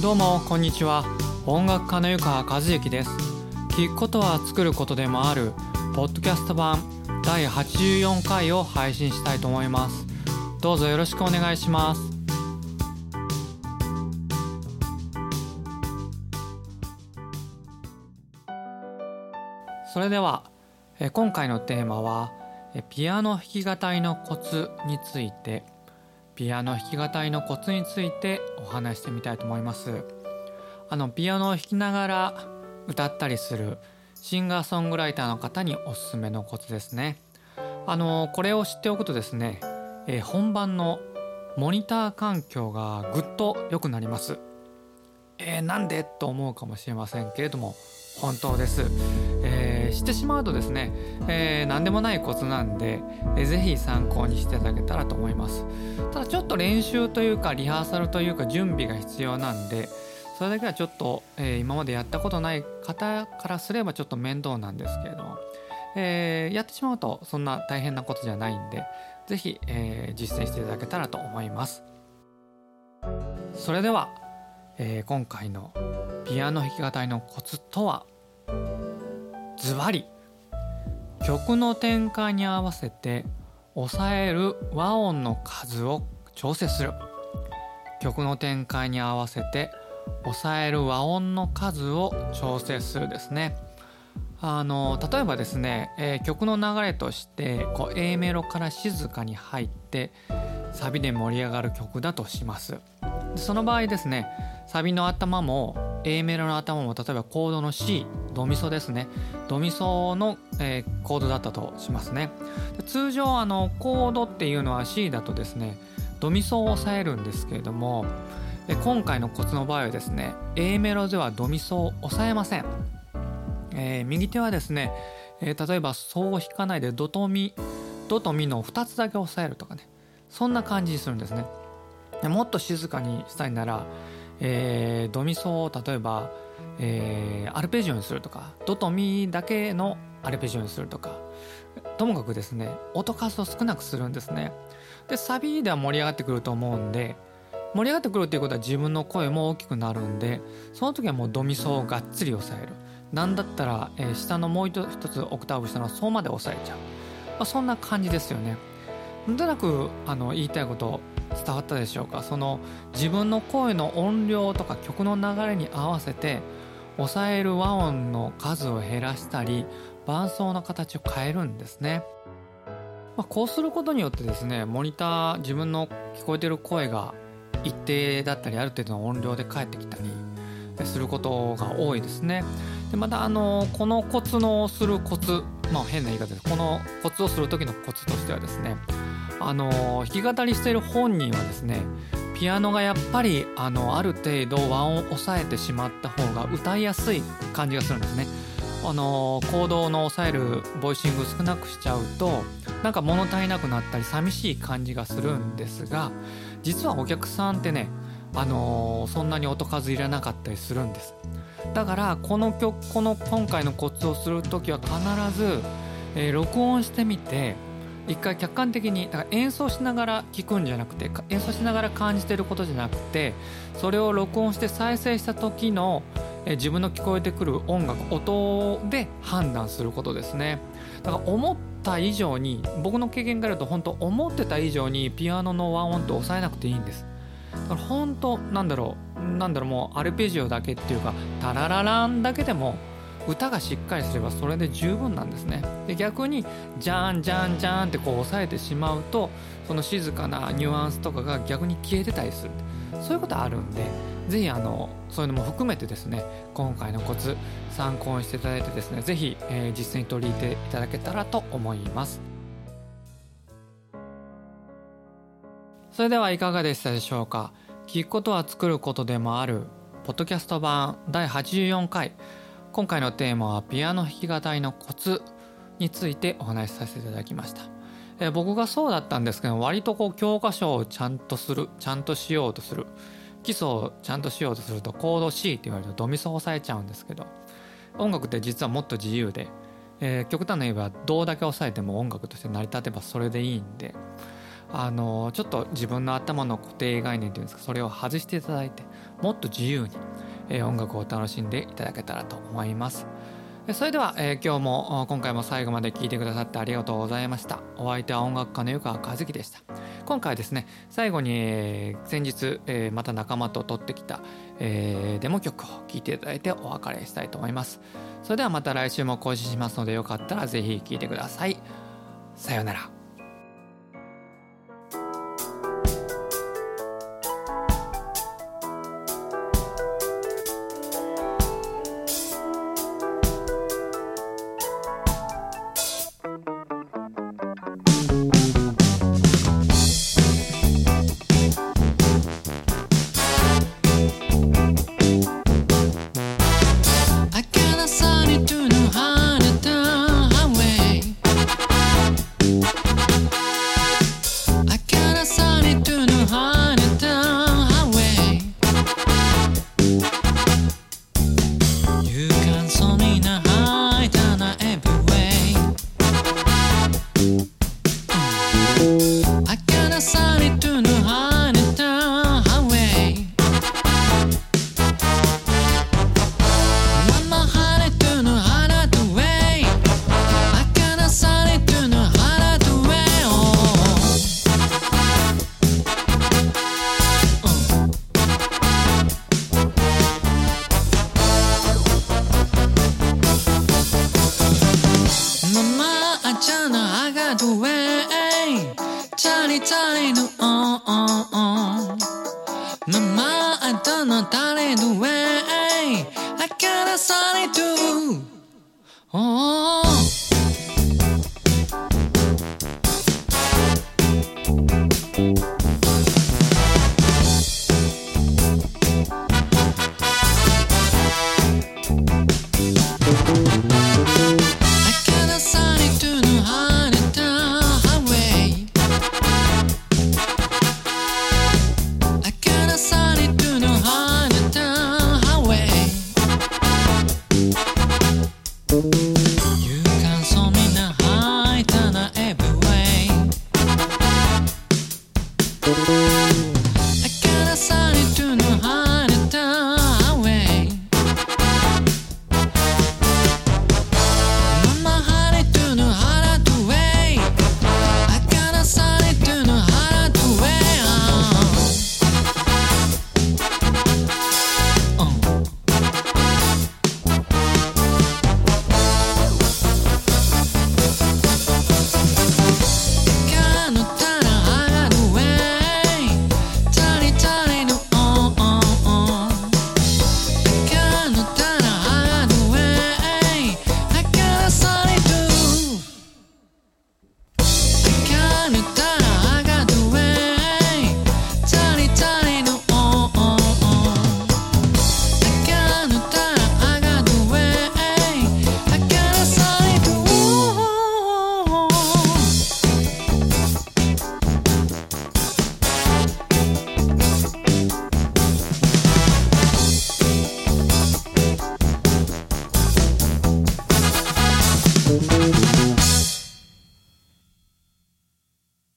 どうもこんにちは。音楽家の湯川和幸です。聞くことは作ることでもあるポッドキャスト版第84回を配信したいと思います。どうぞよろしくお願いします。それでは今回のテーマはピアノ弾き語りのコツについて。ピアノ弾き語りのコツについてお話してみたいと思います。あのピアノを弾きながら歌ったりするシンガーソングライターの方におすすめのコツですね。あのこれを知っておくとですね、えー、本番のモニター環境がぐっと良くなります。えー、なんでと思うかもしれませんけれども本当です、えー、知ってしまうとですね、えー、何でもないコツなんで、えー、ぜひ参考にしていただけたらと思います。ただちょっと練習というかリハーサルというか準備が必要なんでそれだけはちょっと、えー、今までやったことない方からすればちょっと面倒なんですけれども、えー、やってしまうとそんな大変なことじゃないんで是非、えー、実践していただけたらと思います。それでは、えー、今回のピアノ弾き語りのコツとはズバリ。曲の展開に合わせて抑える和音の数を調整する。曲の展開に合わせて抑える和音の数を調整するですね。あの例えばですね、えー、曲の流れとしてこう A メロから静かに入ってサビで盛り上がる曲だとします。その場合ですねサビの頭も A メロの頭も例えばコードの C ドミソですね。ドミソの、えー、コードだったとしますね。通常あのコードっていうのは C だとですねドミソを押さえるんですけれども今回のコツの場合はですね A メロではドミソを押さえません、えー、右手はですね、えー、例えばソを弾かないでドとミドとミの2つだけ押さえるとかねそんな感じにするんですね。もっと静かにしたいなら、えー、ドミソを例えば、えー、アルペジオにするとかドとミだけのアルペジオにするとかともかくですね音数を少なくするんですね。でサビでは盛り上がってくると思うんで盛り上がってくるっていうことは自分の声も大きくなるんでその時はもうドミソをがっつり抑える。なんだったら、えー、下のもう一つオクターブ下のソまで抑えちゃう、まあ、そんな感じですよね。なんとなくあの言いたいこと伝わったでしょうか？その自分の声の音量とか曲の流れに合わせて抑える和音の数を減らしたり伴奏の形を変えるんですね、まあ、こうすることによってですねモニター自分の聞こえてる声が一定だったりある程度の音量で返ってきたりすることが多いですね。でまたあのこのコツのするコツまあ変な言い方です。このコツをする時のコツとしてはですねあの弾き語りしている本人はですねピアノがやっぱりあのある程度和音を抑えてしまった方が歌いやすい感じがするんですね。あのコードの抑えるボイシング少なくしちゃうとなんか物足りなくなったり寂しい感じがするんですが実はお客さんってねあのそんなに音数いらなかったりするんですだからこの曲この今回のコツをする時は必ず、えー、録音してみて一回客観的にだから演奏しながら聞くんじゃなくて演奏しながら感じてることじゃなくてそれを録音して再生した時のえ自分の聞こえてくる音楽音で判断することですね。だから思った以上に僕の経験から言うと本当思ってた以上にピアノの和音って抑えなくていいんです。だから本当なんだろうなんだろうもうアルペジオだけっていうかタララランだけでも歌がしっかりすればそれで十分なんですね。で逆にジャンジャンジャンってこう抑えてしまうとその静かなニュアンスとかが逆に消えてたりする。そういうことあるんでぜひあのそういうのも含めてですね今回のコツ参考にしていただいてですねぜひ、えー、実践に取り入れていただけたらと思います。それではいかがでしたでしょうか？聞くことは作ることでもあるポッドキャスト版第84回。今回のテーマはピアノ弾き語りのコツについてお話しさせていただきました。え僕がそうだったんですけど割とこう教科書をちゃんとするちゃんとしようとする。基礎をちゃんとしようとするとコード C って言われるとドミソを押さえちゃうんですけど音楽って実はもっと自由で、えー、極端な言えばどうだけ押さえても音楽として成り立てばそれでいいんであのちょっと自分の頭の固定概念というんですかそれを外していただいてもっと自由に、え、音楽を楽しんでいただけたらと思います。それでは、え、今日も今回も最後まで聴いてくださってありがとうございました。お相手は音楽家の湯川和樹でした。今回ですね最後に、え、先日、え、また仲間と撮ってきた、え、デモ曲を聴いていただいてお別れしたいと思います。それではまた来週も更新しますのでよかったらぜひ聴いてください。さようなら。誰の上あからされと、oh